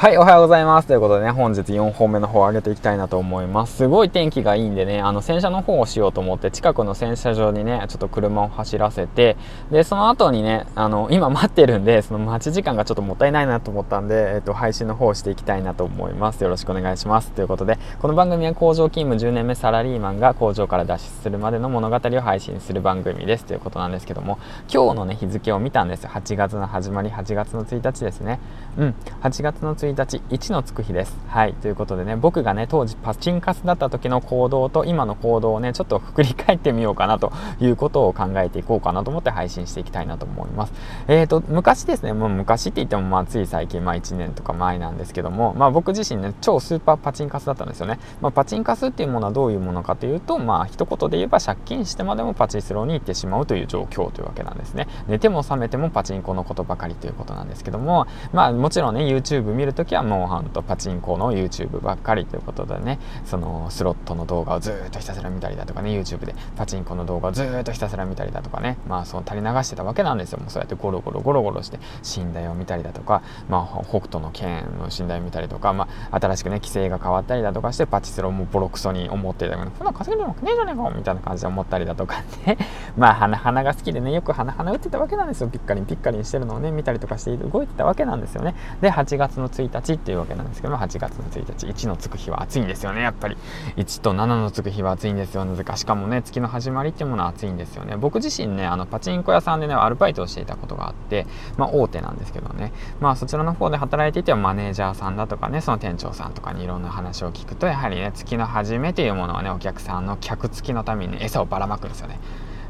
はい、おはようございます。ということでね、本日4本目の方を上げていきたいなと思います。すごい天気がいいんでね、あの、洗車の方をしようと思って、近くの洗車場にね、ちょっと車を走らせて、で、その後にね、あの、今待ってるんで、その待ち時間がちょっともったいないなと思ったんで、えっと、配信の方をしていきたいなと思います。よろしくお願いします。ということで、この番組は工場勤務10年目サラリーマンが工場から脱出するまでの物語を配信する番組です。ということなんですけども、今日のね、日付を見たんですよ。8月の始まり、8月の1日ですね。うん、8月の1日、1日のつく日です。はい。ということでね、僕がね、当時パチンカスだった時の行動と今の行動をね、ちょっと振り返ってみようかなということを考えていこうかなと思って配信していきたいなと思います。えーと、昔ですね、もう昔って言ってもまあつい最近、まあ1年とか前なんですけども、まあ僕自身ね、超スーパーパチンカスだったんですよね。まあパチンカスっていうものはどういうものかというと、まあ一言で言えば借金してまでもパチスロに行ってしまうという状況というわけなんですね。寝ても覚めてもパチンコのことばかりということなんですけども、まあもちろんね、YouTube 見るときはもうほんとパチンコの YouTube ばっかりということでねそのスロットの動画をずっとひたすら見たりだとかね YouTube でパチンコの動画をずっとひたすら見たりだとかねまあその垂れ流してたわけなんですよ。もうそうやってゴロゴロゴロゴロして寝台を見たりだとかまあ北斗の剣の寝台を見たりとかまあ新しくね規制が変わったりだとかしてパチスロもボロクソに思ってたけどそんな稼げるわけねえじゃねえかみたいな感じで思ったりだとかね。まあ花花が好きでねよく花花打ってたわけなんですよ。ピッカリンピッカリンしてるのをね見たりとかして動いてたわけなんですよね。で8月の1日っていうわけなんですけど8月の1日。1のつく日は暑いんですよねやっぱり。1と7のつく日は暑いんですよなぜかしかもね月の始まりっていうものは暑いんですよね。僕自身ねあのパチンコ屋さんでねアルバイトをしていたことがあってまあ大手なんですけどね。まあそちらの方で働いていてマネージャーさんだとかねその店長さんとかにいろんな話を聞くとやはりね月の初めというものはねお客さんの客付きのために、ね、餌をばらまくんですよね。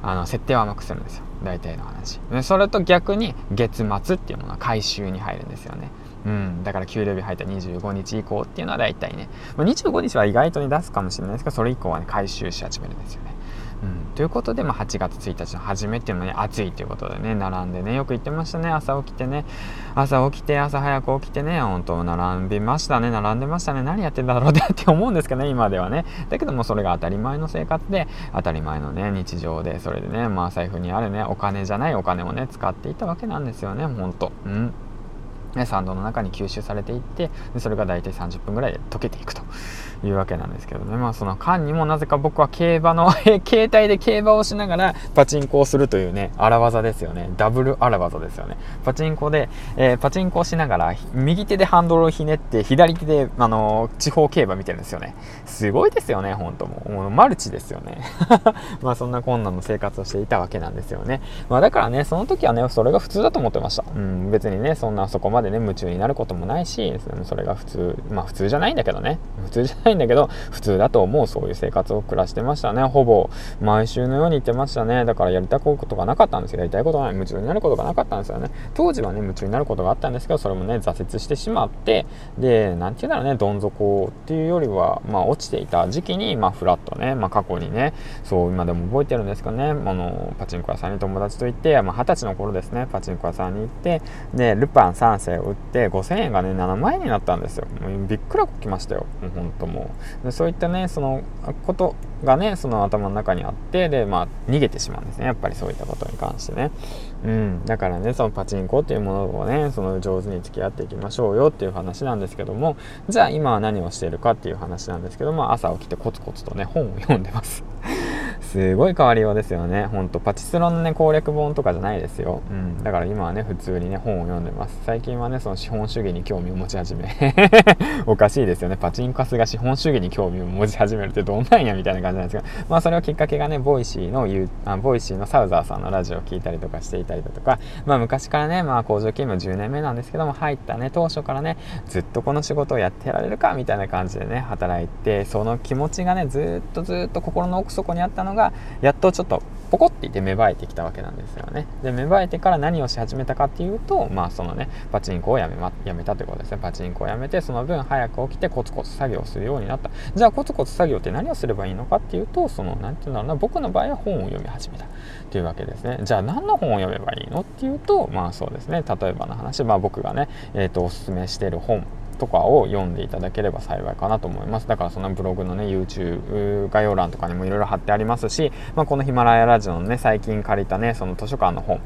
あの設定を甘くするんですよ。大体の話。それと逆に月末っていうものは回収に入るんですよね。うん、だから給料日入った25日以降っていうのは大体ね、まあ、25日は意外とに出すかもしれないですけどそれ以降はね回収し始めるんですよね。うん、ということで、まあ、8月1日の初めっていうのはね暑いということでね並んでねよく言ってましたね。朝起きてね。朝起きて朝早く起きてね本当並びましたね。並んでましたね。何やってんだろうって思うんですけどね今ではね。だけどもそれが当たり前の生活で当たり前のね日常でそれでねまあ財布にあるねお金じゃないお金をね使っていたわけなんですよね本当。うん。ね、サンドの中に吸収されていってそれが大体30分ぐらいで溶けていくと。いうわけなんですけどね。まあその間にもなぜか僕は競馬の 携帯で競馬をしながらパチンコをするというね荒技ですよね。ダブル荒技ですよね。パチンコで、えー、パチンコをしながら右手でハンドルをひねって左手で、あのー、地方競馬見てるんですよね。すごいですよね本当ももうマルチですよね。まあそんな困難の生活をしていたわけなんですよね。まあだからねその時はねそれが普通だと思ってました。うん別にねそんなそこまでね夢中になることもないしそれが普通まあ普通じゃないんだけどね。普通じゃないないんだけど普通だと思うそういう生活を暮らしてましたね。ほぼ毎週のように言ってましたね。だからやりたいことがなかったんですよ。やりたいことがない。夢中になることがなかったんですよね。当時はね夢中になることがあったんですけどそれもね挫折してしまってで何て言うんだろうねどん底っていうよりはまあ落ちていた時期にまあフラットねまあ過去にねそう今でも覚えてるんですけどねあのパチンコ屋さんに友達と行ってまあ、20歳の頃ですねパチンコ屋さんに行ってでルパン3世を売って5000円がね7万円になったんですよ。もうびっくらこきましたよ。もう本当もう。も。そういったねそのことがねその頭の中にあってでまあ逃げてしまうんですね。やっぱりそういったことに関してね。うん。だからねそのパチンコっていうものをねその上手に付き合っていきましょうよっていう話なんですけどもじゃあ今は何をしているかっていう話なんですけども朝起きてコツコツとね本を読んでます。すごい変わりようですよね。ほんと、パチスロのね、攻略本とかじゃないですよ。うん。だから今はね、普通にね、本を読んでます。最近はね、その資本主義に興味を持ち始め。おかしいですよね。パチンカスが資本主義に興味を持ち始めるってどんなんやみたいな感じなんですけど、まあそれをきっかけがね、 Voicy の、あ Voicy のサウザーさんのラジオを聞いたりとかしていたりだとか、まあ昔からね、まあ工場勤務10年目なんですけども、入ったね、当初からね、ずっとこの仕事をやってられるかみたいな感じでね、働いて、その気持ちがね、ずっとずっと心の奥底にあったのが、がやっとちょっとポコっていて芽生えてきたわけなんですよね。で芽生えてから何をし始めたかっていうとまあそのねパチンコをやめ,、ま、やめたということですね。パチンコをやめてその分早く起きてコツコツ作業するようになった。じゃあコツコツ作業って何をすればいいのかっていうとその何て言うんだろうな僕の場合は本を読み始めた。っていうわけですね。じゃあ何の本を読めばいいのっていうとまあそうですね。例えばの話。まあ僕がね、えーと、おすすめしてる本。とかを読んでいただければ幸いかなと思います。だからそのブログのね YouTube 概要欄とかにもいろいろ貼ってありますし、まあ、このヒマラヤラジオのね最近借りたねその図書館の本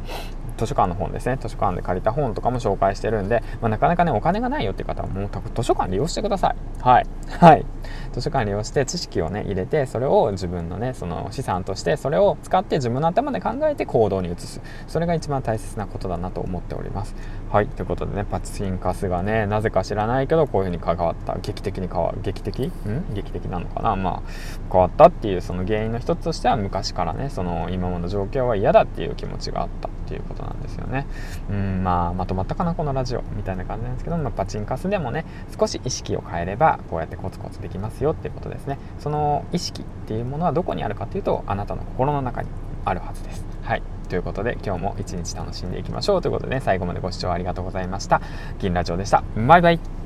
図書館の本ですね。図書館で借りた本とかも紹介してるんで、まあ、なかなかねお金がないよっていう方はもう図書館利用してください。はい。はい。図書館利用して知識をね入れてそれを自分のねその資産としてそれを使って自分の頭で考えて行動に移す。それが一番大切なことだなと思っております。はい。ということでねパチンカスがねなぜか知らないけどこういう風に関わった。劇的に変わる。劇的？ん？劇的なのかな？まあ変わったっていうその原因の一つとしては昔からねその今までの状況は嫌だっていう気持ちがあった。っていうことなんですよね。うんまあまとまったかなこのラジオ。みたいな感じなんですけど、まあ、パチンカスでもね少し意識を変えればこうやってコツコツできますよっていうことですね。その意識っていうものはどこにあるかっていうとあなたの心の中にあるはずです。はい。ということで今日も一日楽しんでいきましょうということでね最後までご視聴ありがとうございました。銀ラジオでした。バイバイ。